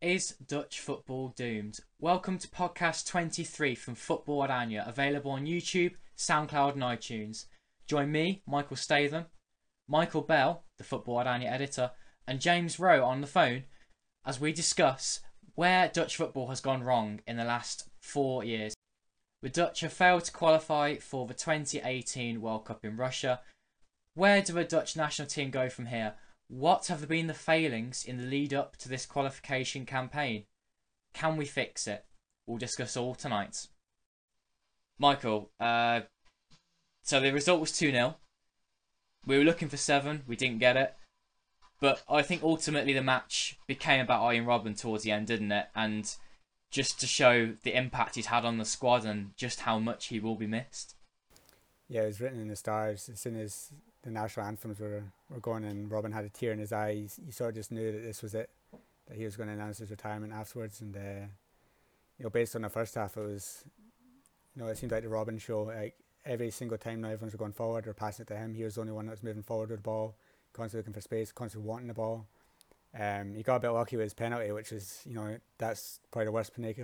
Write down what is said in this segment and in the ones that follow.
Is Dutch football doomed? Welcome to podcast 23 from Football Oranje, available on YouTube, SoundCloud, and iTunes. Join me, Michael Statham, Michael Bell, the Football Oranje editor, and James Rowe on the phone as we discuss where Dutch football has gone wrong in the last four years. The Dutch have failed to qualify for the 2018 World Cup in Russia. Where do the Dutch national team go from here? What have been the failings in the lead up to this qualification campaign? Can we fix it? We'll discuss all tonight. Michael, uh, so the result was 2 0. We were looking for 7, we didn't get it. But I think ultimately the match became about Arjen Robben towards the end, didn't it? And just to show the impact he's had on the squad and just how much he will be missed. Yeah, it was written in the stars as soon as the national anthems were, were going and Robben had a tear in his eyes, you sort of just knew that this was it, that he was going to announce his retirement afterwards. And, uh, you know, based on the first half, it was, you know, it seemed like the Robben show. Like every single time now everyone's going forward or passing it to him, he was the only one that was moving forward with the ball, constantly looking for space, constantly wanting the ball. Um, he got a bit lucky with his penalty, which is, you know, that's probably the worst penalty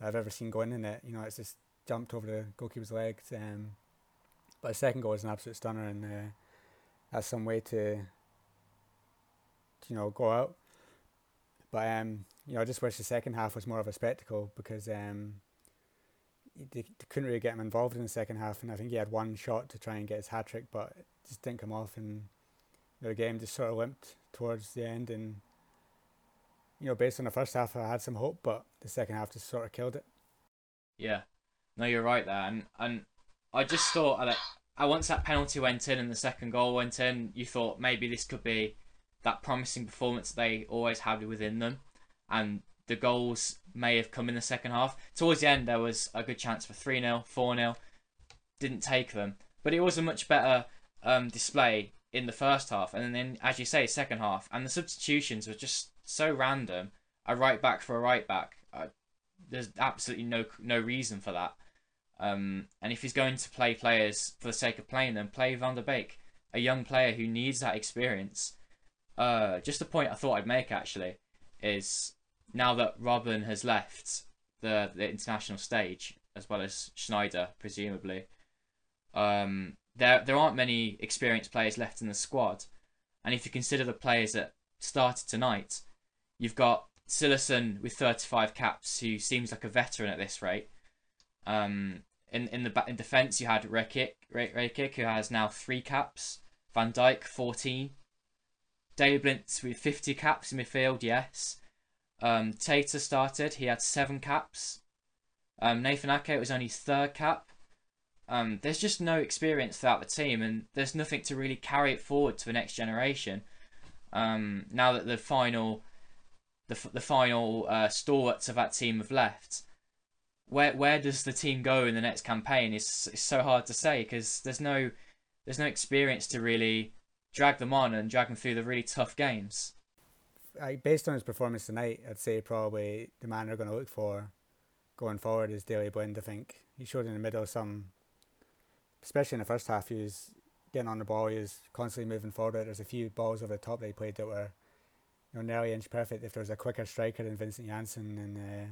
I've ever seen going in it. You know, it's just jumped over the goalkeeper's legs. Um, but the second goal was an absolute stunner, and uh, that's some way to, to, you know, go out. But um, you know, I just wish the second half was more of a spectacle because um, they, they couldn't really get him involved in the second half, and I think he had one shot to try and get his hat trick, but it just didn't come off, and the game just sort of limped towards the end. And you know, based on the first half, I had some hope, but the second half just sort of killed it. Yeah, no, you're right there, and and I just thought that once that penalty went in and the second goal went in, you thought maybe this could be that promising performance they always had within them, and the goals may have come in the second half. Towards the end, there was a good chance for 3 0, 4 0. Didn't take them. But it was a much better um, display in the first half. And then, as you say, second half. And the substitutions were just so random. A right back for a right back. Uh, there's absolutely no no reason for that. Um, and if he's going to play players for the sake of playing them, play Van der Beek, a young player who needs that experience. Uh, just a point I thought I'd make actually is now that Robben has left the the international stage as well as Sneijder, presumably, um, there there aren't many experienced players left in the squad, and if you consider the players that started tonight, you've got Cillessen with 35 caps, who seems like a veteran at this rate. Um, in in the in defence, you had Rekik, Rekik, who has now three caps. Van Dijk, 14. Daley Blind with 50 caps in midfield, yes. Um, Tete started, he had seven caps. Um, Nathan Ake was only his third cap. Um, there's just no experience throughout the team, and there's nothing to really carry it forward to the next generation. Um, now that the final, the the final uh, stalwarts of that team have left, where where does the team go in the next campaign? It's it's so hard to say because there's no there's no experience to really drag them on and drag them through the really tough games. I, based on his performance tonight, I'd say probably the man they're going to look for going forward is Daley Blind. I think he showed in the middle some, especially in the first half, he was getting on the ball. He was constantly moving forward. There's a few balls over the top that he played that were, you know, nearly inch perfect. If there was a quicker striker than Vincent Janssen, and uh,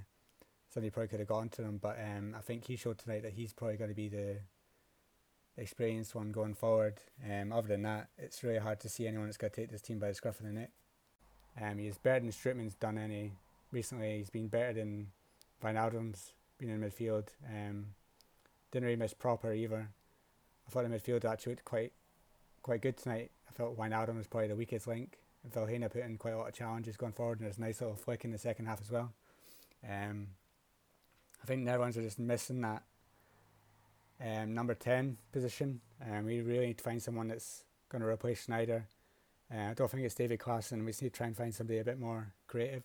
somebody probably could have gone to him. But um, I think he showed tonight that he's probably going to be the experienced one going forward. Um, other than that, it's really hard to see anyone that's going to take this team by the scruff of the neck. Um, he's better than Strootman's done any recently. He's been better than Wijnaldum's been in midfield. Um, didn't really miss Pröpper either. I thought the midfield actually looked quite quite good tonight. I felt Wijnaldum was probably the weakest link. And Vilhena put in quite a lot of challenges going forward, and there's a nice little flick in the second half as well. Um, I think the Netherlands are just missing that um, number 10 position. Um, we really need to find someone that's going to replace Sneijder. Uh, I don't think it's David Klaassen. We just need to try and find somebody a bit more creative.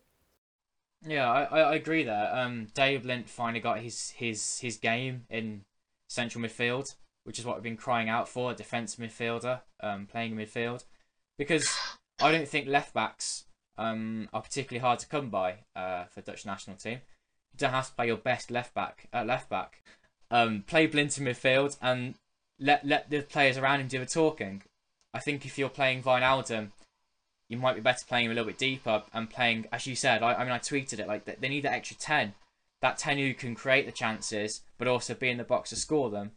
Yeah, I, I agree there. Um, Dave Blind finally got his, his, his game in central midfield, which is what we've been crying out for, a defensive midfielder um, playing midfield. Because I don't think left backs um, are particularly hard to come by uh, for Dutch national team. Have to play your best left back at uh, left back um, play Blind in midfield and let let the players around him do the talking. I think if you're playing Wijnaldum, you might be better playing him a little bit deeper and playing, as you said. I, I mean, I tweeted it like they need that extra ten, that ten who can create the chances, but also be in the box to score them.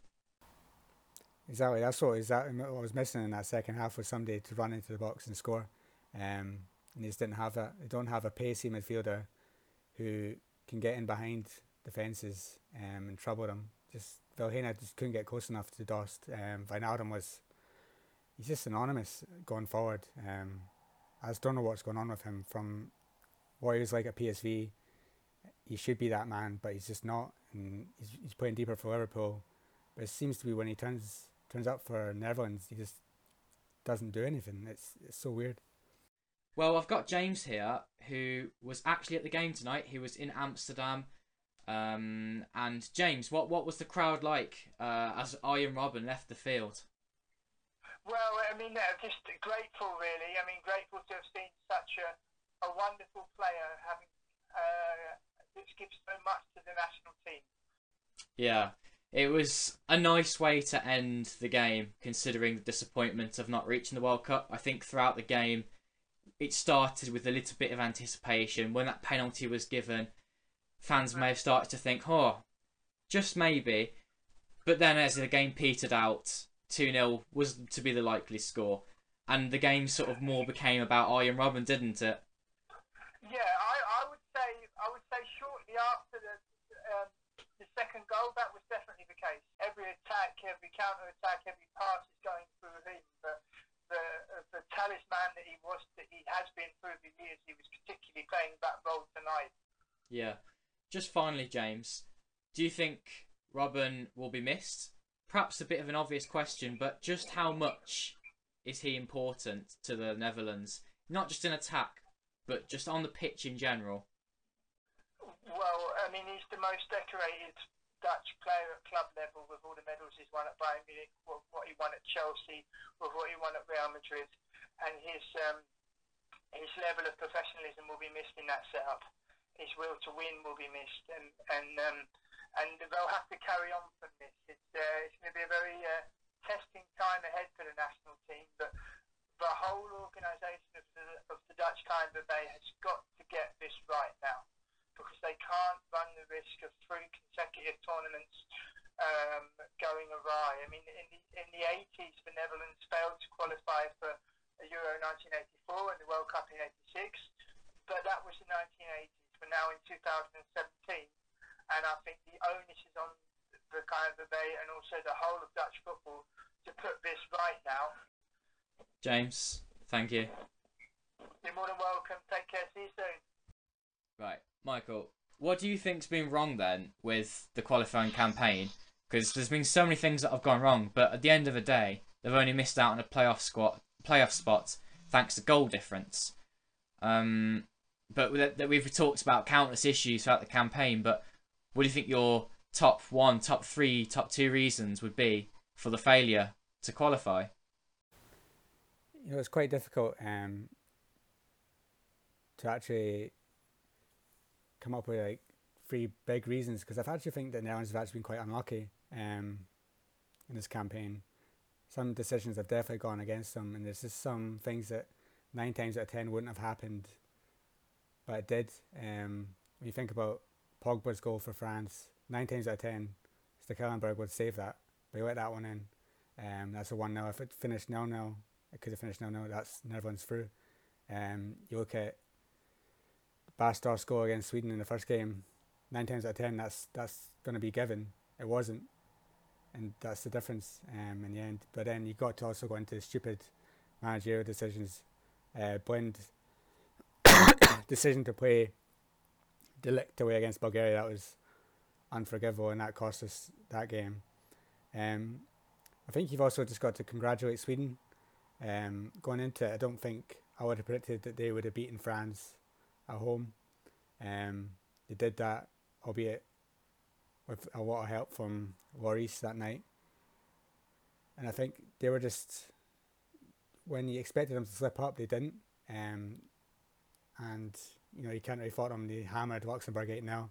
Exactly, that's what exactly what was missing in that second half was somebody to run into the box and score. Um, and they just didn't have that. They don't have a pacey midfielder who can get in behind defences um, and trouble them. Just Vilhena just couldn't get close enough to Dost. Um, Wijnaldum was he's just anonymous going forward. Um, I just don't know what's going on with him. From what he was like at PSV, he should be that man, but he's just not. And he's, he's playing deeper for Liverpool, but it seems to be when he turns turns up for Netherlands, he just doesn't do anything. It's it's so weird. Well, I've got James here, who was actually at the game tonight. He was in Amsterdam. Um, and James, what what was the crowd like uh, as Arjen Robben left the field? Well, I mean, just grateful, really. I mean, grateful to have seen such a, a wonderful player having uh, this gives so much to the national team. Yeah, it was a nice way to end the game, considering the disappointment of not reaching the World Cup. I think throughout the game, it started with a little bit of anticipation. When that penalty was given, fans may have started to think, oh, just maybe. But then as the game petered out, 2 0 was to be the likely score. And the game sort of more became about Arjen Robben, didn't it? Yeah, I, I would say I would say shortly after the um, the second goal, that was definitely the case. Every attack, every counter attack, every pass is going through him. The, the, the talisman that he was, that he has been through the years, he was particularly playing that role tonight. Yeah. Just finally, James, do you think Robben will be missed? perhaps a bit of an obvious question, but just how much is he important to the Netherlands? Not just in attack, but just on the pitch in general. Well, I mean, he's the most decorated Dutch player at club level with all the medals he's won at Bayern Munich, with what he won at Chelsea, with what he won at Real Madrid, and his um, his level of professionalism will be missed in that setup. His will to win will be missed, and and um, and they'll have to carry on from this. It's, uh, it's going to be a very uh, testing time ahead for the national team, but the whole organisation of the, of the Dutch KNVB has got to get this right now because they can't risk of three consecutive tournaments um, going awry. I mean, in the, in the 80s, the Netherlands failed to qualify for Euro 1984 and the World Cup in 86, but that was the 1980s. We're now in 2017 and I think the onus is on the KNVB and also the whole of Dutch football to put this right now. James, thank you. You're more than welcome. Take care. See you soon. Right, Michael. What do you think's been wrong then with the qualifying campaign? Because there's been so many things that have gone wrong, but at the end of the day, they've only missed out on a playoff squad, playoff spot thanks to goal difference. Um, but that we've talked about countless issues throughout the campaign. But what do you think your top one, top three, top two reasons would be for the failure to qualify? You know, it's quite difficult um, to actually come up with like three big reasons because I've actually think that Netherlands have actually been quite unlucky um, in this campaign. Some decisions have definitely gone against them, and there's just some things that nine times out of ten wouldn't have happened, but it did. Um, when you think about Pogba's goal for France, nine times out of ten, Stekelenburg would save that. But he let that one in. Um, that's a 1 0. If it finished 0 0, it could have finished 0 0. That's Netherlands through. Um, you look at Bas Dost's goal against Sweden in the first game, nine times out of ten, that's that's going to be given. It wasn't. And that's the difference um, in the end. But then you got to also go into stupid managerial decisions. Uh, Blind decision to play de Ligt away against Bulgaria, that was unforgivable, and that cost us that game. Um, I think you've also just got to congratulate Sweden. Um, going into it, I don't think I would have predicted that they would have beaten France at home. Um, they did that, albeit with a lot of help from Lloris that night. And I think they were just when you expected them to slip up, they didn't. Um, and you know, you can't really fault them. They hammered Luxembourg 8 now.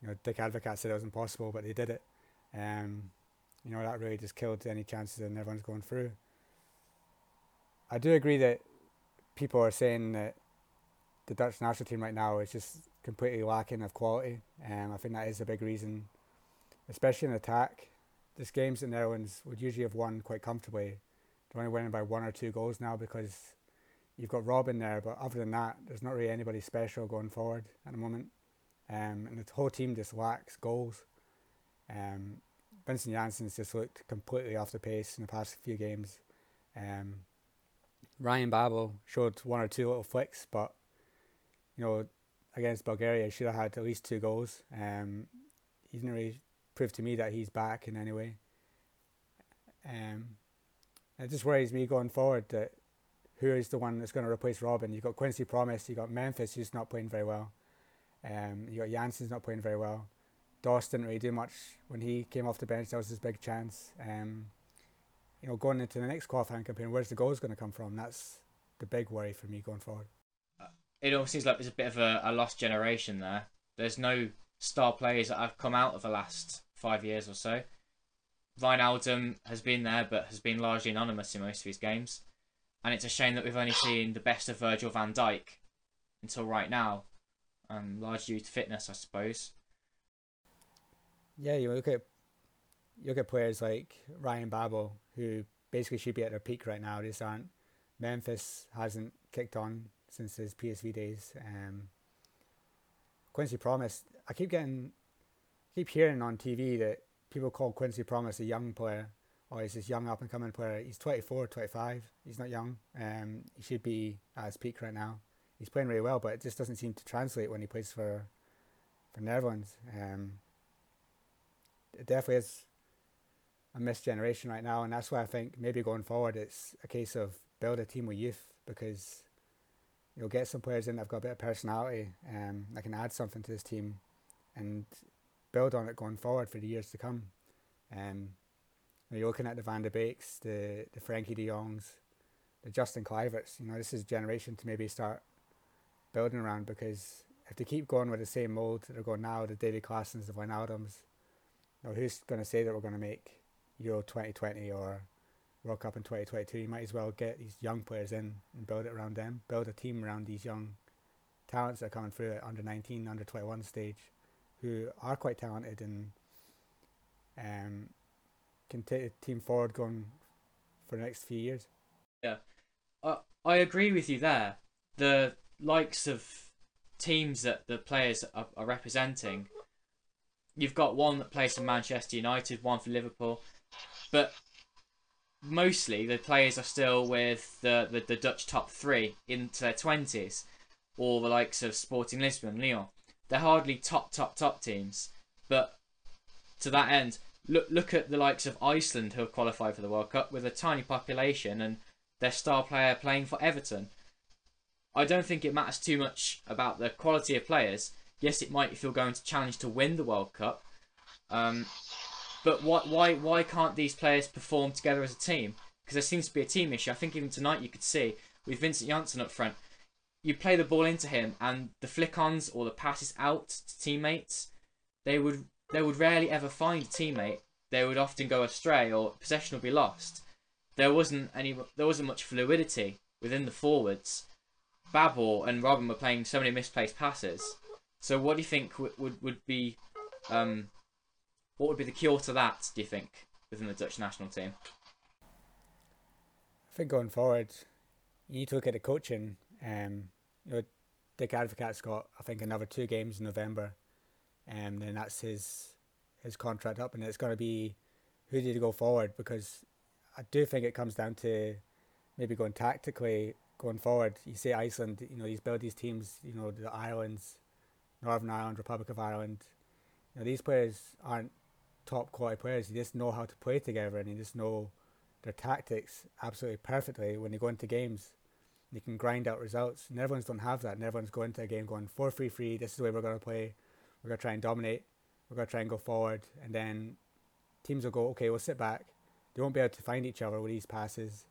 You know, Dick Advocaat said it was impossible, but they did it. Um, you know, that really just killed any chances of everyone's going through. I do agree that people are saying that the Dutch national team right now is just completely lacking of quality. Um, I think that is a big reason, especially in attack. This games the Netherlands would usually have won quite comfortably. They're only winning by one or two goals now because you've got Robben there, but other than that, there's not really anybody special going forward at the moment. Um, and the whole team just lacks goals. Um, Vincent Janssen's just looked completely off the pace in the past few games. Um, Ryan Babel showed one or two little flicks, but you know, against Bulgaria, should have had at least two goals. Um, he didn't really prove to me that he's back in any way. Um, it just worries me going forward that who is the one that's going to replace Robben? You've got Quincy Promes, you've got Memphis, who's not playing very well. Um, you got Janssen's not playing very well. Dost didn't really do much when he came off the bench. That was his big chance. Um, you know, going into the next qualifying campaign, where's the goals going to come from? That's the big worry for me going forward. It all seems like there's a bit of a, a lost generation there. There's no star players that have come out of the last five years or so. Wijnaldum has been there, but has been largely anonymous in most of his games. And it's a shame that we've only seen the best of Virgil van Dijk until right now, um, largely due to fitness, I suppose. Yeah, you look at you look at players like Ryan Babel, who basically should be at their peak right now. They just aren't. Memphis hasn't kicked on since his PSV days. Um, Quincy Promes, I keep getting, keep hearing on TV that people call Quincy Promes a young player, or he's this young up and coming player. He's 24, 25. He's not young. Um, he should be at his peak right now. He's playing really well, but it just doesn't seem to translate when he plays for, for Netherlands. Um, it definitely is a missed generation right now, and that's why I think maybe going forward it's a case of build a team with youth because you'll get some players in that've got a bit of personality um, that can add something to this team and build on it going forward for the years to come. Um, you're looking at the Van de Beeks, the, the Frenkie de Jongs, the Justin Kluiverts. You know, this is a generation to maybe start building around because if they keep going with the same mold that they're going now, the David Klaassens, the Wijnaldums, you know, who's going to say that we're going to make Euro 2020 or World Cup in 2022, you might as well get these young players in and build it around them, build a team around these young talents that are coming through at under 19, under 21 stage, who are quite talented and um, can take the team forward going for the next few years. Yeah, I I agree with you there. The likes of teams that the players are, are representing, you've got one that plays for Manchester United, one for Liverpool, but mostly the players are still with the, the, the Dutch top three into their 20s, or the likes of Sporting Lisbon, Lyon. They're hardly top, top, top teams. But to that end, look look at the likes of Iceland who have qualified for the World Cup with a tiny population and their star player playing for Everton. I don't think it matters too much about the quality of players. Yes, it might if you're going to challenge to win the World Cup. Um, but why why why can't these players perform together as a team? Because there seems to be a team issue. I think even tonight you could see with Vincent Janssen up front, you play the ball into him and the flick-ons or the passes out to teammates, they would they would rarely ever find a teammate. They would often go astray or possession would be lost. There wasn't any there wasn't much fluidity within the forwards. Babel and Robben were playing so many misplaced passes. So what do you think would would, would be um, what would be the cure to that, do you think, within the Dutch national team? I think going forward, you need to look at the coaching. Um, you know, Dick Advocaat's got, I think, another two games in November, and then that's his his contract up, and it's going to be who do you go forward because I do think it comes down to maybe going tactically going forward. You say Iceland, you know, these build these teams, you know, the islands, Northern Ireland, Republic of Ireland. You know, these players aren't top quality players. You just know how to play together and you just know their tactics absolutely perfectly when they go into games. They can grind out results. Netherlands don't have that. Netherlands go into a game going 4 3 3. This is the way we're going to play. We're going to try and dominate. We're going to try and go forward. And then teams will go, okay, we'll sit back. They won't be able to find each other with these passes.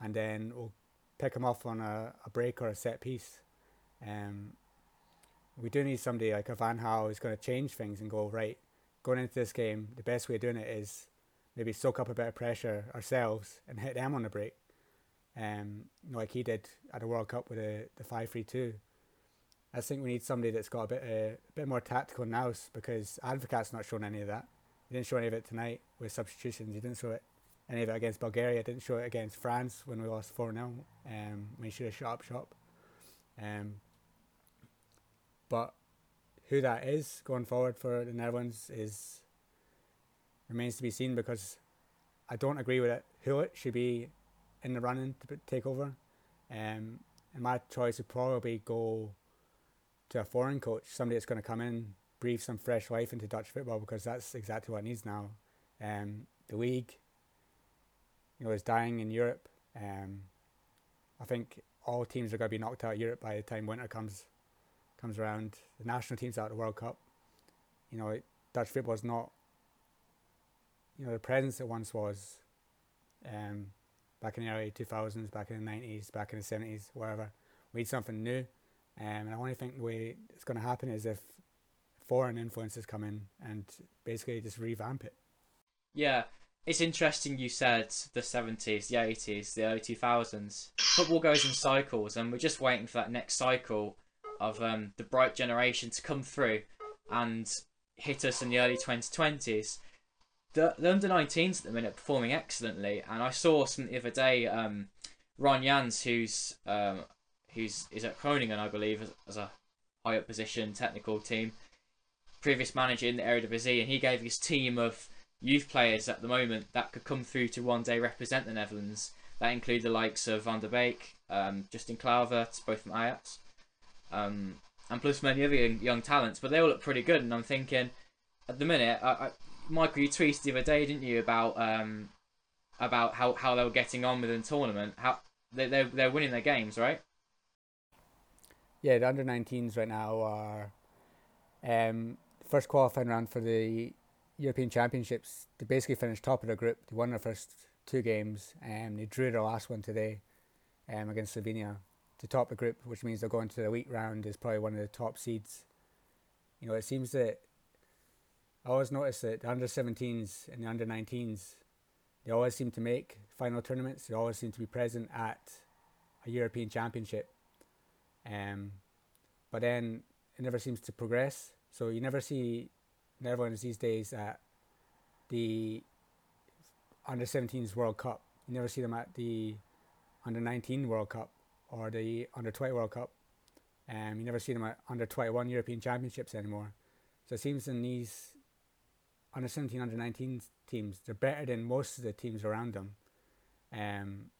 And then we'll pick them off on a, a break or a set piece. Um, we do need somebody like a Van Gaal who's going to change things and go, right, going into this game, the best way of doing it is maybe soak up a bit of pressure ourselves and hit them on the break. um, like he did at the World Cup with the the five three two. I think we need somebody that's got a bit uh, a bit more tactical nous because Advocaat's not shown any of that. He didn't show any of it tonight with substitutions. He didn't show it any of it against Bulgaria. He Didn't show it against France when we lost four 0 Um, when he should have shut up shop. Um, but who that is going forward for the Netherlands is remains to be seen because I don't agree with it. Gullit should be in the running to take over. Um, and my choice would probably go to a foreign coach, somebody that's going to come in, breathe some fresh life into Dutch football because that's exactly what it needs now. Um, the league, you know, is dying in Europe. Um, I think all teams are going to be knocked out of Europe by the time winter comes comes around. The national teams out of the World Cup. You know, Dutch football is not. You know, the presence it once was. Um, back in the early 2000s, back in the 90s, back in the 70s, wherever. We need something new. Um, and I only think the way it's going to happen is if foreign influences come in and basically just revamp it. Yeah, it's interesting you said the 70s, the 80s, the early 2000s. Football goes in cycles, and we're just waiting for that next cycle of um, the bright generation to come through and hit us in the early 2020s the, the under 19s at the minute performing excellently, and I saw something the other day. Um, Ron Jans, who's um, who's is at Groningen, I believe, as, as a high up position technical team, previous manager in the Eredivisie, and he gave his team of youth players at the moment that could come through to one day represent the Netherlands. That include the likes of Van der Beek, um, Justin Kluivert, both from Ajax, um, and plus many other young, young, talents. But they all look pretty good, and I'm thinking, at the minute, I, I, Michael, you tweeted the other day, didn't you, about um, about how, how they were getting on within the tournament? How they they they're winning their games, right? Yeah, the under 19s right now are um, first qualifying round for the European Championships. They basically finished top of the group. They won their first two games, and they drew their last one today um, against Slovenia to top the group, which means they're going to the elite round is probably one of the top seeds. You know, it seems that I always notice that the under 17s and the under 19s, they always seem to make final tournaments. They always seem to be present at a European Championship. Um, but then it never seems to progress. So you never see Netherlands these days at the under 17s World Cup. You never see them at the under 19 World Cup or the under 20 World Cup. Um, you never see them at under 21 European Championships anymore. So it seems in these under 17, under 19 teams, they're better than most of the teams around them. Um,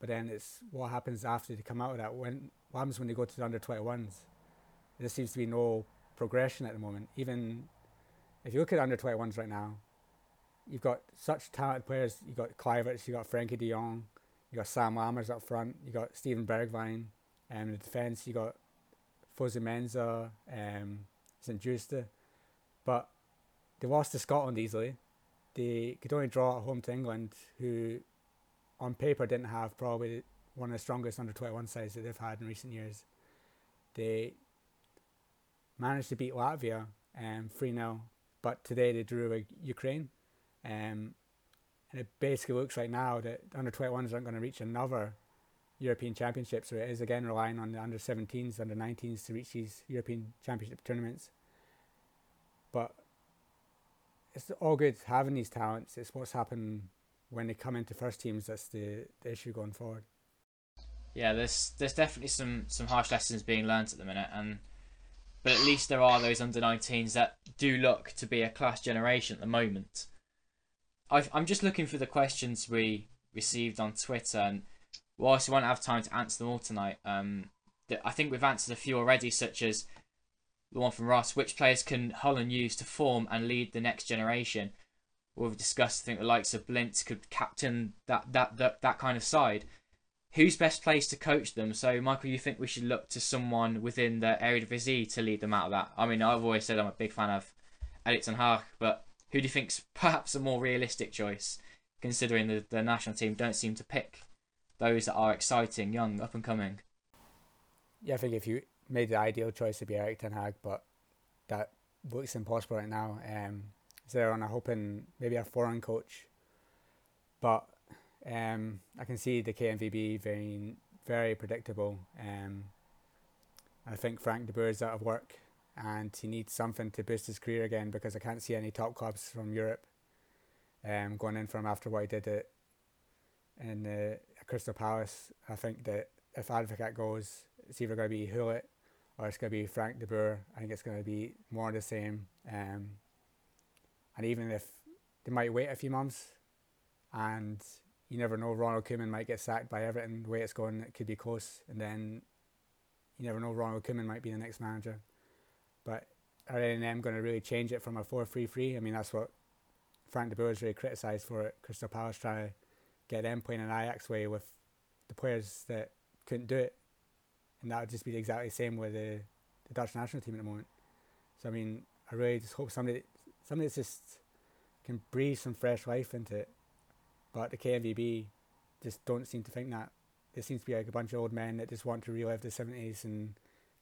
but then it's what happens after they come out of that. When what happens when they go to the under 21s? There seems to be no progression at the moment. Even if you look at under 21s right now, you've got such talented players. You've got Kluivert, you've got Frenkie de Jong, you've got Sam Lammers up front, you've got Steven Bergwijn. And um, in the defence, you've got Fosu Mensah, um, St. Juste. But they lost to Scotland easily. They could only draw at home to England, who on paper didn't have probably one of the strongest under 21 sides that they've had in recent years. They managed to beat Latvia um, 3 0, but today they drew with Ukraine. Um, and it basically looks like now that under 21s aren't going to reach another European Championship, so it is again relying on the under 17s, under 19s to reach these European Championship tournaments. But it's all good having these talents. It's what's happened when they come into first teams that's the, the issue going forward. Yeah, there's there's definitely some some harsh lessons being learned at the minute, and but at least there are those under 19s that do look to be a class generation at the moment. I am just looking for the questions we received on Twitter, and whilst we won't have time to answer them all tonight, um, I think we've answered a few already, such as the one from Ross, which players can Holland use to form and lead the next generation? We've discussed, I think the likes of Blind could captain that, that that that kind of side. Who's best placed to coach them? So, Michael, you think we should look to someone within the Eredivisie to lead them out of that? I mean, I've always said I'm a big fan of Erik ten Hag, but who do you think's perhaps a more realistic choice, considering the, the national team don't seem to pick those that are exciting, young, up and coming? Yeah, I think if you made the ideal choice to be Erik Ten Hag, but that looks impossible right now. Um, so I'm hoping maybe a foreign coach, but Um, I can see the KNVB being very predictable. Um, I think Frank de Boer is out of work and he needs something to boost his career again because I can't see any top clubs from Europe um, going in for him after what he did at in uh, Crystal Palace. I think that if Advocaat goes, it's either going to be Gullit or it's going to be Frank de Boer. I think it's going to be more of the same. Um, and even if they might wait a few months and you never know, Ronald Koeman might get sacked by Everton. The way it's going, it could be close. And then you never know, Ronald Koeman might be the next manager. But are A&M going to really change it from a 4-3-3? I mean, that's what Frank de Boer is really criticised for. Crystal Palace trying to get them playing an Ajax way with the players that couldn't do it. And that would just be exactly the same with the, the Dutch national team at the moment. So, I mean, I really just hope somebody, somebody just can breathe some fresh life into it. But the KNVB just don't seem to think that. It seems to be like a bunch of old men that just want to relive the 70s and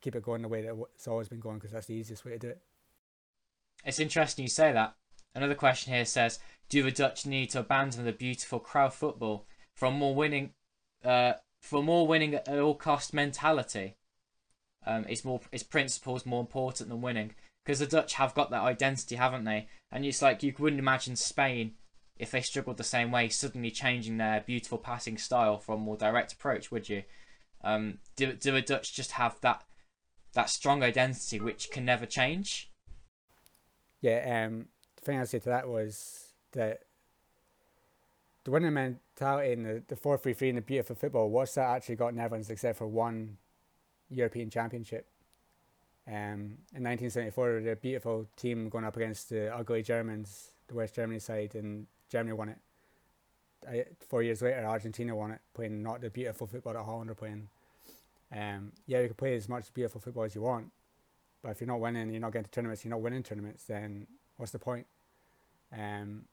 keep it going the way that it's always been going because that's the easiest way to do it. It's interesting you say that. Another question here says, do the Dutch need to abandon the beautiful crowd football for more winning, uh, for more winning at all cost mentality? Um, is more is principles more important than winning? Because the Dutch have got that identity, haven't they? And it's like you wouldn't imagine Spain, if they struggled the same way, suddenly changing their beautiful passing style for a more direct approach, would you? Um, do do the Dutch just have that that strong identity which can never change? Yeah, um, the thing I said to that was that the winning mentality in the, the 4 3 3 and the beautiful football, what's that actually got Netherlands except for one European Championship? Um, in 1974, the beautiful team going up against the ugly Germans, the West Germany side, and Germany won it. I, four years later, Argentina won it, playing not the beautiful football that Holland are playing. Um, yeah, you can play as much beautiful football as you want, but if you're not winning, you're not getting to tournaments, you're not winning tournaments, then what's the point? Um,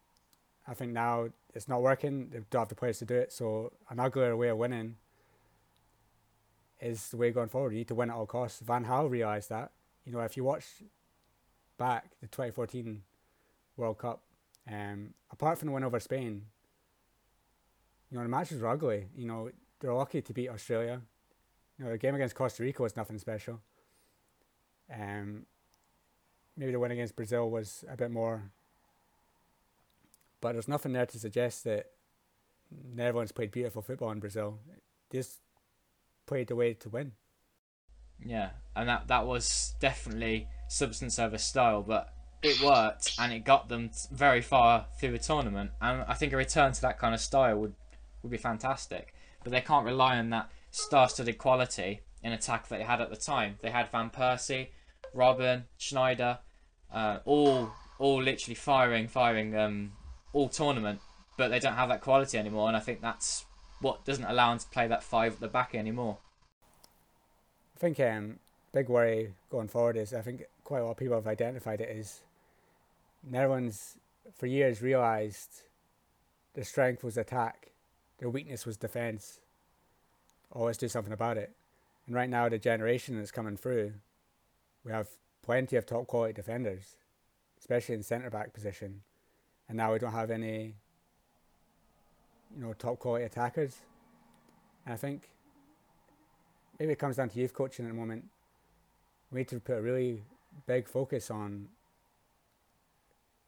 I think now it's not working. They don't have the players to do it. So an uglier way of winning is the way going forward. You need to win at all costs. Van Gaal realised that. You know, if you watch back the 2014 World Cup, um, apart from the win over Spain, you know, the matches were ugly. You know, they're lucky to beat Australia. You know, the game against Costa Rica was nothing special. Um, maybe the win against Brazil was a bit more, but there's nothing there to suggest that Netherlands played beautiful football in Brazil. They just played the way to win. Yeah, and that that was definitely substance over style, but it worked and it got them very far through the tournament. And I think a return to that kind of style would would be fantastic. But they can't rely on that star-studded quality in attack that they had at the time. They had Van Persie, Robben, Sneijder, uh, all all literally firing, firing um, all tournament, but they don't have that quality anymore. And I think that's what doesn't allow them to play that five at the back anymore. I think um, big worry going forward is I think quite a lot of people have identified it is Netherlands for years realised their strength was attack, their weakness was defence. Always do something about it. And right now, the generation that's coming through, we have plenty of top quality defenders, especially in centre back position. And now we don't have any, you know, top quality attackers. And I think maybe it comes down to youth coaching at the moment. We need to put a really big focus on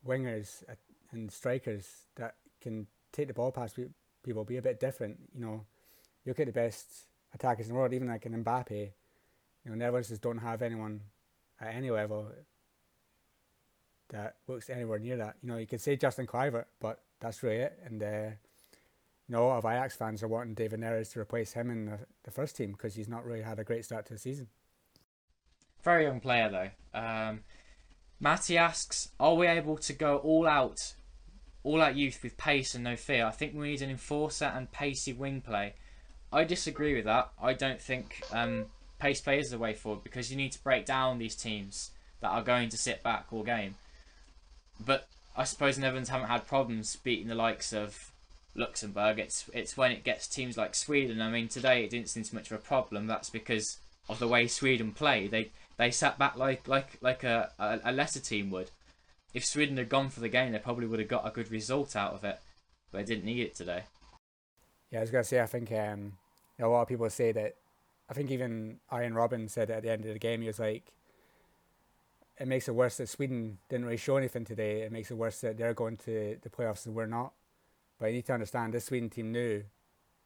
wingers and strikers that can take the ball past people, be a bit different. You know, look at the best attackers in the world, even like an Mbappe. You know, Netherlands just don't have anyone at any level that looks anywhere near that. You know, you could say Justin Kluivert, but that's really it. And uh, you know, a lot of Ajax fans are wanting David Neres to replace him in the, the first team because he's not really had a great start to the season. Very young player though. Um, Matty asks, "Are we able to go all out, all out youth with pace and no fear? I think we need an enforcer and pacey wing play." I disagree with that. I don't think um, pace play is the way forward because you need to break down these teams that are going to sit back all game. But I suppose Netherlands haven't had problems beating the likes of Luxembourg. It's it's when it gets teams like Sweden. I mean, today it didn't seem much of a problem. That's because of the way Sweden play. They they sat back like like like a, a lesser team would. If Sweden had gone for the game, they probably would have got a good result out of it. But they didn't need it today. Yeah, I was gonna say I think um, a lot of people say that. I think even Arjen Robben said at the end of the game he was like, "It makes it worse that Sweden didn't really show anything today. It makes it worse that they're going to the playoffs and we're not." But you need to understand this Sweden team knew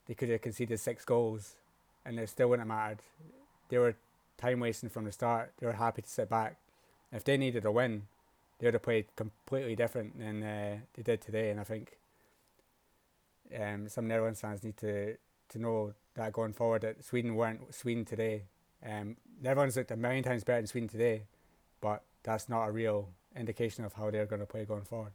they could have conceded six goals, and it still wouldn't have mattered. They were time wasting from the start. They were happy to sit back. If they needed a win, they would have played completely different than uh, they did today. And I think um, some Netherlands fans need to to know that going forward that Sweden weren't Sweden today. Um, Netherlands looked a million times better than Sweden today, but that's not a real indication of how they're going to play going forward.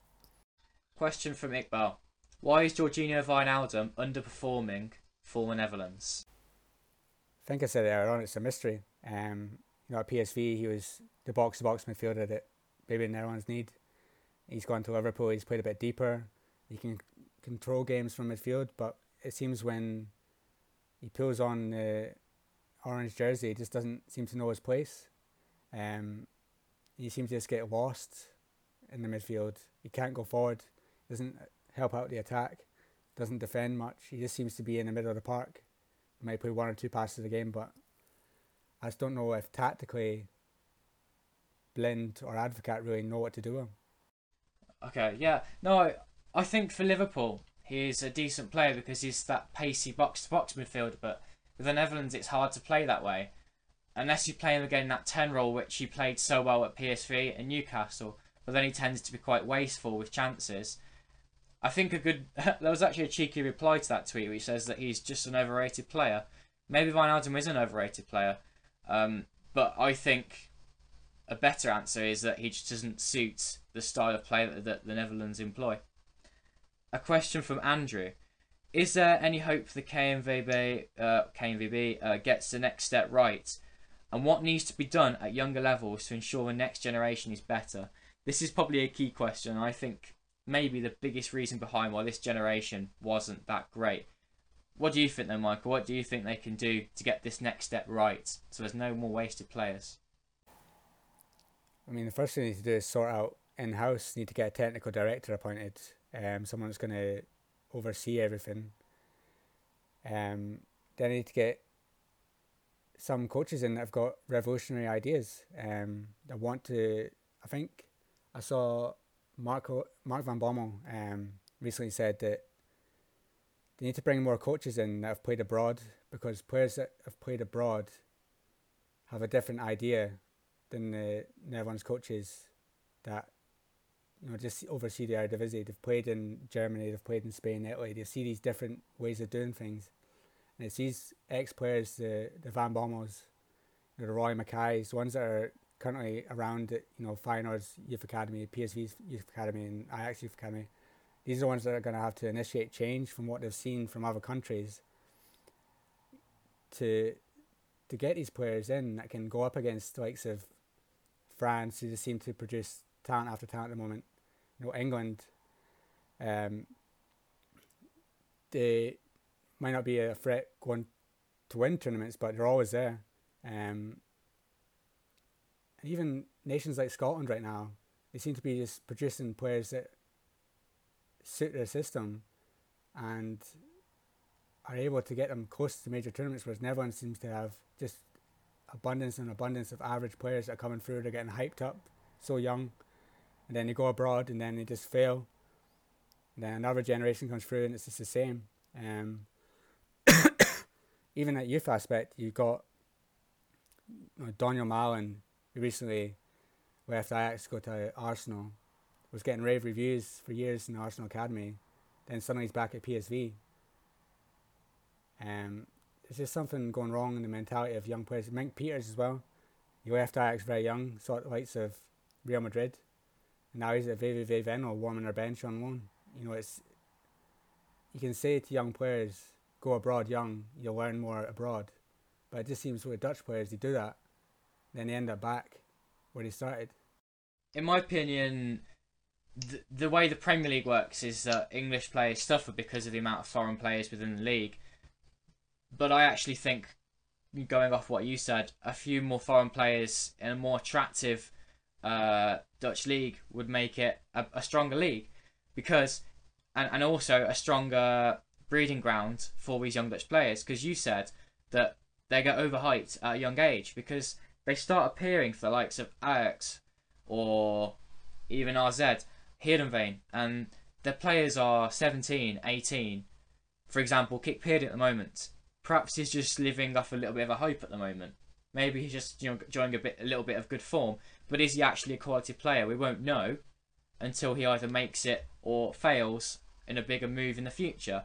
Question from Iqbal: Why is Georginio Wijnaldum underperforming for the Netherlands? I think I said it earlier on. It's a mystery. Um, you know, at PSV, he was the box-to-box midfielder that maybe the Netherlands need. He's gone to Liverpool. He's played a bit deeper. He can control games from midfield, but it seems when he pulls on the orange jersey, he just doesn't seem to know his place. Um, he seems to just get lost in the midfield. He can't go forward. Doesn't help out the attack. Doesn't defend much. He just seems to be in the middle of the park. He might play one or two passes a game, but I just don't know if tactically Blind or Advocaat really know what to do with him. Okay, yeah. No, I, think for Liverpool, he's a decent player because he's that pacey box to box midfielder, but with the Netherlands, it's hard to play that way. Unless you play him again in that 10 role, which he played so well at PSV and Newcastle, but then he tends to be quite wasteful with chances. I think a good. there was actually a cheeky reply to that tweet which says that he's just an overrated player. Maybe Wijnaldum is an overrated player, um, but I think a better answer is that he just doesn't suit the style of play that the Netherlands employ. A question from Andrew. Is there any hope the KNVB, uh, KNVB uh, gets the next step right? And what needs to be done at younger levels to ensure the next generation is better? This is probably a key question. I think maybe the biggest reason behind why this generation wasn't that great. What do you think, though, Michael? What do you think they can do to get this next step right so there's no more wasted players? I mean, the first thing you need to do is sort out in house. Need to get a technical director appointed, um, someone that's going to oversee everything. Um, then I need to get some coaches in that have got revolutionary ideas. Um, I want to. I think I saw Marco Mark van Bommel um recently said that they need to bring more coaches in that have played abroad because players that have played abroad have a different idea than the Netherlands coaches that you know just oversee the Eredivisie. They've played in Germany, they've played in Spain, Italy. They see these different ways of doing things, and it's these ex players, the the Van Bommels, the Roy Makaays, the ones that are currently around you know Feyenoord's youth academy, PSV's youth academy, and Ajax youth academy. These are the ones that are going to have to initiate change from what they've seen from other countries to to get these players in that can go up against the likes of France, who just seem to produce talent after talent at the moment. You know, England, um, they might not be a threat going to win tournaments, but they're always there. Um, and even nations like Scotland right now, they seem to be just producing players that suit their system and are able to get them close to major tournaments, whereas Netherlands seems to have just abundance and abundance of average players that are coming through. They're getting hyped up so young, and then they go abroad and then they just fail. And then another generation comes through and it's just the same. Um, even at youth aspect, you've got you know, Donyell Malen, who recently left Ajax to go to Arsenal, was getting rave reviews for years in the Arsenal Academy. Then suddenly he's back at PSV. Um, there's just something going wrong in the mentality of young players. Mink Peeters as well. He left Ajax very young, saw the likes of Real Madrid. Now he's at VVV Venlo warming their bench on loan. You know, it's you can say to young players, go abroad young, you'll learn more abroad. But it just seems with Dutch players they do that, then they end up back where they started. In my opinion, the, the way the Premier League works is that English players suffer because of the amount of foreign players within the league but I actually think, going off what you said, a few more foreign players in a more attractive uh, Dutch league would make it a, a stronger league because, and, and also a stronger breeding ground for these young Dutch players because you said that they get overhyped at a young age because they start appearing for the likes of Ajax or even AZ, Heerenveen, and their players are 17, 18. For example, Kik Pierie at the moment. Perhaps he's just living off a little bit of a hype at the moment. Maybe he's just you know enjoying a bit, a little bit of good form. But is he actually a quality player? We won't know until he either makes it or fails in a bigger move in the future.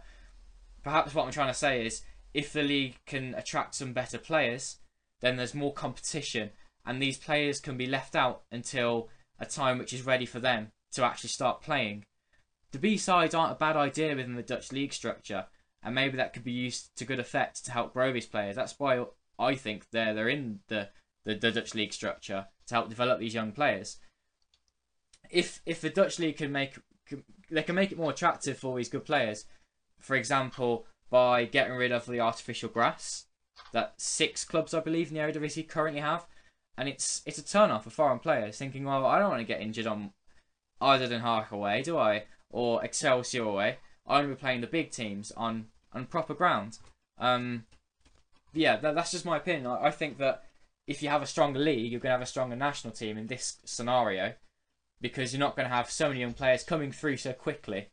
Perhaps what I'm trying to say is if the league can attract some better players, then there's more competition, and these players can be left out until a time which is ready for them to actually start playing. The B sides aren't a bad idea within the Dutch league structure, and maybe that could be used to good effect to help grow these players. That's why I think they're they're in the, the, the Dutch league structure to help develop these young players. If if the Dutch league can make they can make it more attractive for these good players, for example, by getting rid of the artificial grass that six clubs I believe in the Eredivisie currently have, and it's it's a turn off for foreign players thinking, well, I don't want to get injured on either Den Haag away, do I, or Excelsior away. I want to be playing the big teams on on proper ground. Um, yeah, that, that's just my opinion. I, I think that if you have a stronger league, you're going to have a stronger national team in this scenario because you're not going to have so many young players coming through so quickly.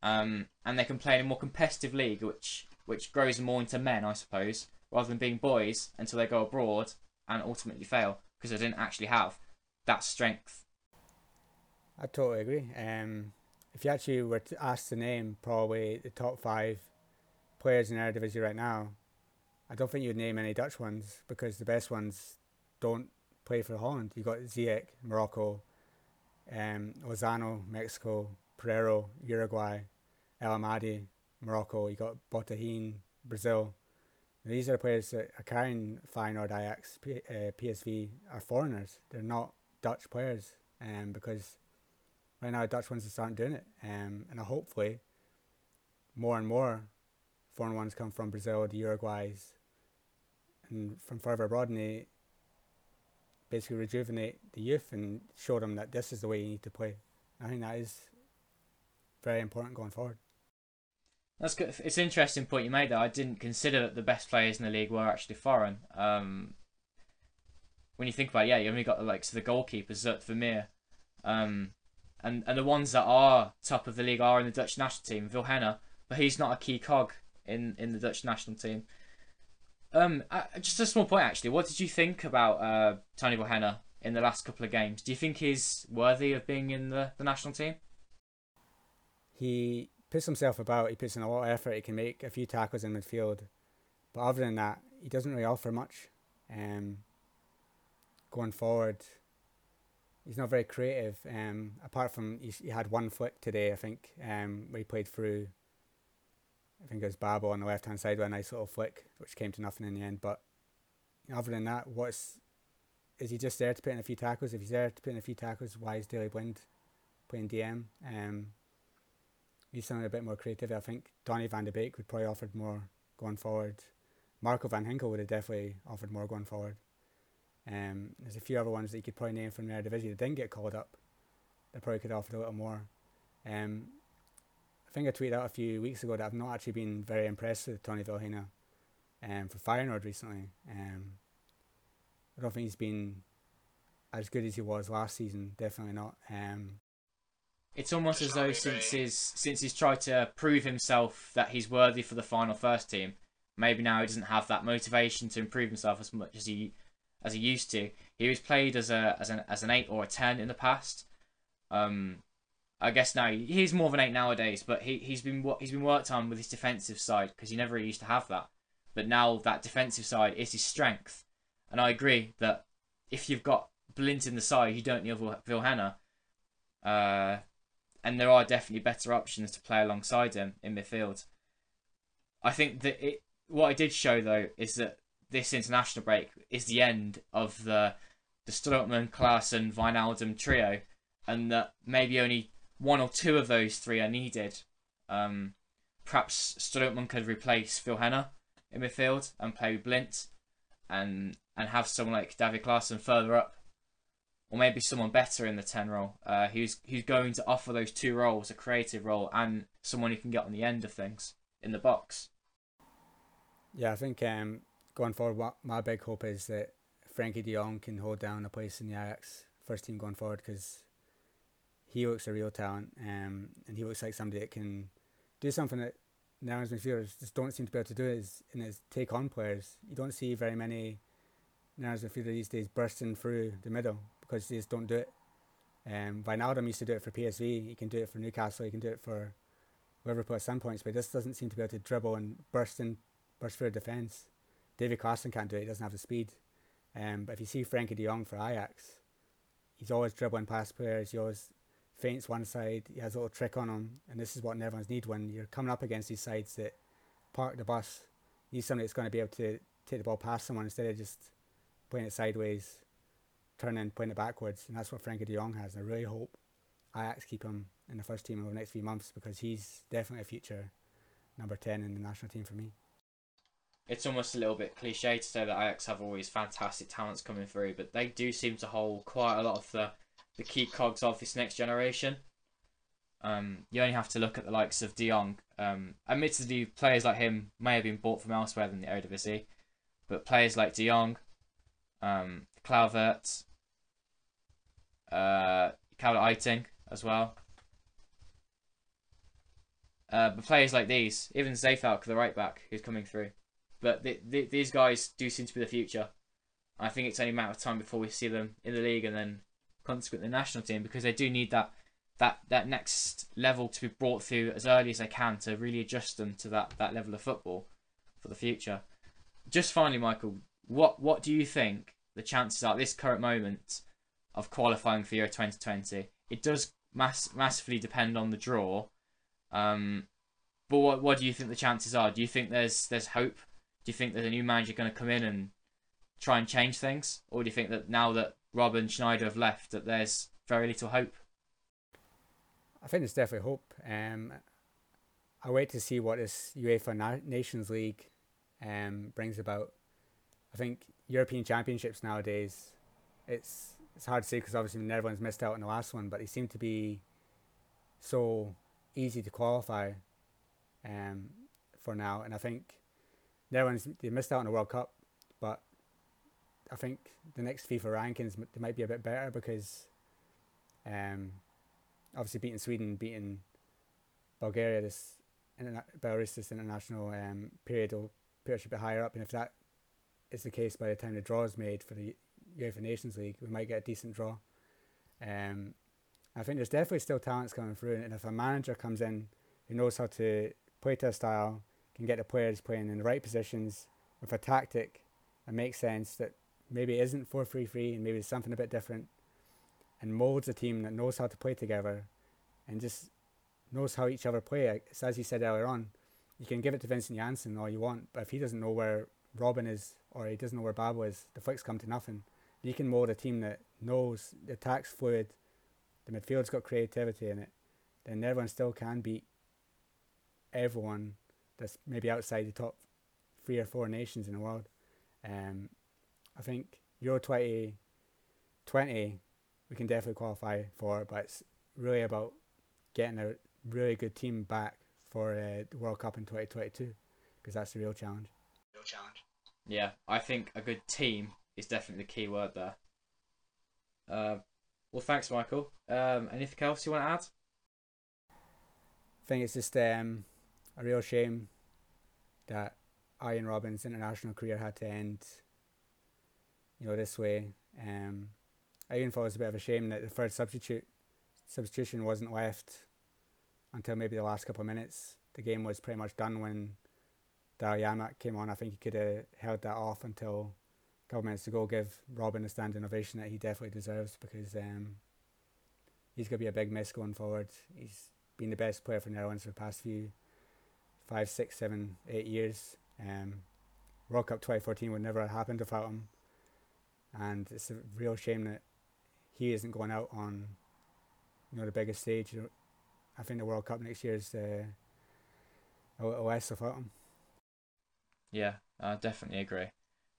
Um, and they can play in a more competitive league, which which grows more into men, I suppose, rather than being boys until they go abroad and ultimately fail because they didn't actually have that strength. I totally agree. Um, if you actually were to ask to name probably the top five players in Eredivisie right now, I don't think you'd name any Dutch ones because the best ones don't play for Holland. You've got Ziyech, Morocco, um, Lozano, Mexico, Pereiro, Uruguay, El Ahmadi, Morocco. You got Botahine, Brazil. These are players that are carrying Feyenoord, Ajax, P- uh, PSV are foreigners. They're not Dutch players, um, because right now Dutch ones just aren't doing it. Um, and hopefully, more and more foreign ones come from Brazil, the Uruguays, and from further abroad, and they basically rejuvenate the youth and show them that this is the way you need to play. I think that is very important going forward. That's good. It's an interesting point you made there. I didn't consider that the best players in the league were actually foreign. Um, when you think about it, yeah, you only got the likes of the goalkeepers, Zoet Vermeer. Um, and, and the ones that are top of the league are in the Dutch national team, Vilhena, but he's not a key cog in, in the Dutch national team. Um, uh, just a small point actually. What did you think about uh, Tony Vilhena in the last couple of games? Do you think he's worthy of being in the, the national team? He puts himself about. He puts in a lot of effort. He can make a few tackles in midfield, but other than that, he doesn't really offer much. Um, going forward, he's not very creative. Um, apart from he, he had one flick today, I think, um, where he played through I think it was Babel on the left hand side with a nice little flick, which came to nothing in the end. But other than that, what's is he just there to put in a few tackles? If he's there to put in a few tackles, why is Daley Blind playing DM? Um, he's something a bit more creative. I think Donny van de Beek would probably offered more going forward. Marco van Ginkel would have definitely offered more going forward. Um, there's a few other ones that you could probably name from the division that didn't get called up. They probably could have offered a little more. Um, think I tweeted out a few weeks ago that I've not actually been very impressed with Tony Vilhena um, for Feyenoord recently. Um, I don't think he's been as good as he was last season. Definitely not. Um, it's almost as though since his since he's tried to prove himself that he's worthy for the final first team, maybe now he doesn't have that motivation to improve himself as much as he as he used to. He was played as a as an as an eight or a ten in the past. Um, I guess now he's more of an eight nowadays, but he he's been he's been worked on with his defensive side because he never used to have that. But now that defensive side is his strength, and I agree that if you've got Blind in the side, you don't need Vilhena. Uh, and there are definitely better options to play alongside him in midfield. I think that it what it did show though is that this international break is the end of the the Strootman, Klaassen, Wijnaldum trio, and that maybe only one or two of those three are needed. Um, perhaps Strootman could replace Vilhena in midfield and play with Blind and and have someone like David Klaassen further up. Or maybe someone better in the 10 role, uh, who's who's going to offer those two roles, a creative role and someone who can get on the end of things in the box. Yeah, I think um, going forward, what my big hope is that Frenkie De Jong can hold down a place in the Ajax first team going forward because he looks a real talent, um, and he looks like somebody that can do something that Netherlands midfielders just don't seem to be able to do is in his take on players. You don't see very many Netherlands midfielders these days bursting through the middle because they just don't do it. Um, Wijnaldum used to do it for PSV. He can do it for Newcastle. He can do it for Liverpool at some points, but just doesn't seem to be able to dribble and burst in, burst through a defence. David Klaassen can't do it. He doesn't have the speed. Um, but if you see Frenkie De Jong for Ajax, he's always dribbling past players. He always feints one side. He has a little trick on him, and this is what Netherlands need when you're coming up against these sides that park the bus. You need somebody that's going to be able to take the ball past someone instead of just playing it sideways, turning, playing it backwards, and that's what Frenkie De Jong has. And I really hope Ajax keep him in the first team over the next few months because he's definitely a future number ten in the national team for me. It's almost a little bit cliche to say that Ajax have always fantastic talents coming through, but they do seem to hold quite a lot of the the key cogs of this next generation. Um, you only have to look at the likes of De Jong. Um, admittedly, players like him may have been bought from elsewhere than the Eredivisie, but players like De Jong, um, Kluivert, uh, Eiting as well. Uh, but players like these, even Zeefuik, the right back, who's coming through. But the, the, these guys do seem to be the future. I think it's only a matter of time before we see them in the league and then consequently the national team because they do need that that that next level to be brought through as early as they can to really adjust them to that that level of football for the future. Just finally, Michael, what what do you think the chances are at this current moment of qualifying for Euro 2020? It does mass massively depend on the draw. Um, but what what do you think the chances are? Do you think there's there's hope? Do you think there's a new manager going to come in and try and change things, or do you think that now that Robben Sneijder have left, that there's very little hope? I think there's definitely hope. Um, I wait to see what this UEFA Na- Nations League um, brings about. I think European Championships nowadays, it's it's hard to say because obviously Netherlands missed out on the last one, but they seem to be so easy to qualify um, for now. And I think Netherlands they missed out on the World Cup, but I think the next FIFA rankings they might be a bit better because, um, obviously beating Sweden, beating Bulgaria this Belarus this international um, period will put us a bit higher up, and if that is the case by the time the draw is made for the UEFA Nations League, we might get a decent draw. Um, I think there's definitely still talents coming through, and if a manager comes in who knows how to play to a style, can get the players playing in the right positions with a tactic that makes sense that maybe isn't 4 3 3 and maybe it's something a bit different and molds a team that knows how to play together and just knows how each other play. It's as you said earlier on, you can give it to Vincent Janssen all you want, but if he doesn't know where Robben is or he doesn't know where Babel is, the flicks come to nothing. You can mold a team that knows the attack's fluid, the midfield's got creativity in it, then everyone still can beat everyone that's maybe outside the top three or four nations in the world. Um, I think Euro 2020 we can definitely qualify for, but it's really about getting a really good team back for uh, the World Cup in 2022 because that's the real challenge. Real challenge. Yeah, I think a good team is definitely the key word there. Uh, well, thanks, Michael. Um, anything else you want to add? I think it's just um, a real shame that Arjen Robben's international career had to end you know, this way. Um, I even thought it was a bit of a shame that the third substitute substitution wasn't left until maybe the last couple of minutes. The game was pretty much done when Daryl Janmaat came on. I think he could have held that off until a couple of minutes to go, give Robben a standing ovation that he definitely deserves because um, he's going to be a big miss going forward. He's been the best player for Netherlands for the past few five, six, seven, eight years. Um, World Cup 2014 would never have happened without him and it's a real shame that he isn't going out on you know the biggest stage. I think the World Cup next year is uh, a little less without him. Yeah, I definitely agree.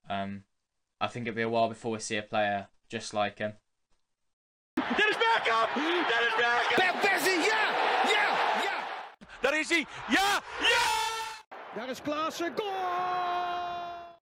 Um, I think it'll be a while before we see a player just like him. That is back up. That is back up. Van Persie, yeah, yeah, yeah. Daar is hij. Ja, ja! Daar Klaassen, goal!